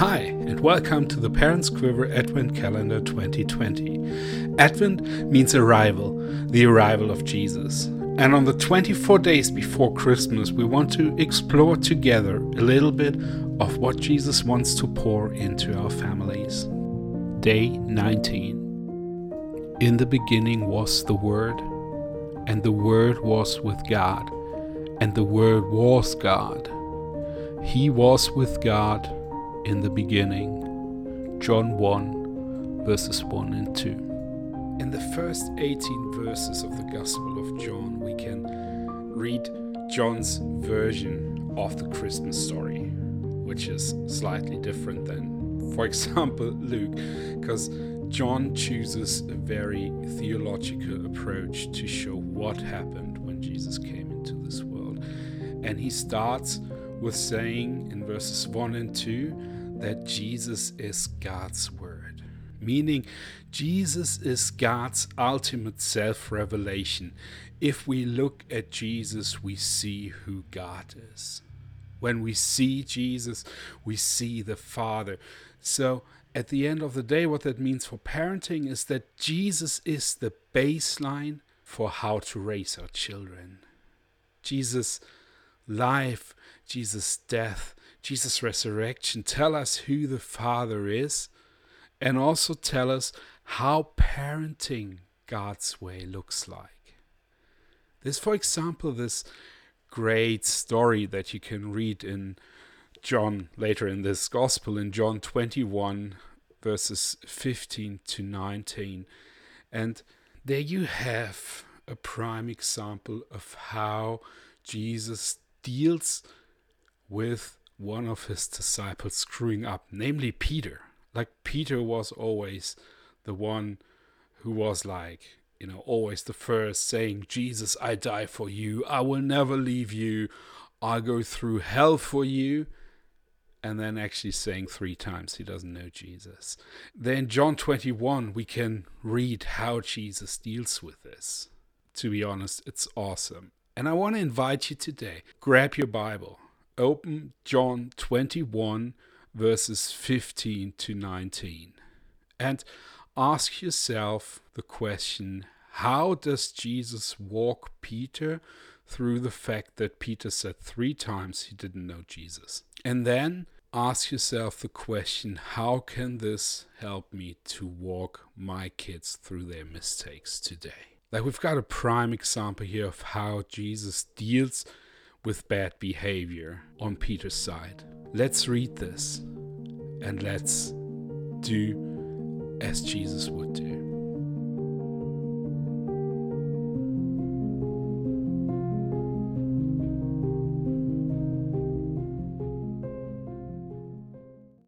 Hi, and welcome to the Parents Quiver Advent Calendar 2020. Advent means arrival, the arrival of Jesus. And on the 24 days before Christmas, we want to explore together a little bit of what Jesus wants to pour into our families. Day 19. In the beginning was the Word, and the Word was with God, and the Word was God. He was with God in the beginning. John 1, verses 1 and 2. In the first 18 verses of the Gospel of John, we can read John's version of the Christmas story, which is slightly different than, for example, Luke, because John chooses a very theological approach to show what happened when Jesus came into this world. And he starts with saying in verses 1 and 2 that Jesus is God's Word, meaning Jesus is God's ultimate self revelation. If we look at Jesus, we see who God is. When we see Jesus, we see the Father. So, at the end of the day, what that means for parenting is that Jesus is the baseline for how to raise our children. Jesus' life, Jesus' death, Jesus' resurrection tell us who the Father is and also tell us how parenting God's way looks like. There's, for example, this great story that you can read in John later in this gospel in John 21, verses 15 to 19. And there you have a prime example of how Jesus deals with one of his disciples screwing up, namely Peter. Like Peter was always the one who was like, you know, always the first saying, Jesus, I die for you. I will never leave you. I'll go through hell for you. And then actually saying three times he doesn't know Jesus. Then, John 21, we can read how Jesus deals with this. To be honest, it's awesome. And I want to invite you today grab your Bible, open John 21, verses 15 to 19, and ask yourself the question how does Jesus walk Peter through the fact that Peter said three times he didn't know Jesus? And then ask yourself the question how can this help me to walk my kids through their mistakes today? Like we've got a prime example here of how Jesus deals with bad behavior on Peter's side. Let's read this and let's do as Jesus would do.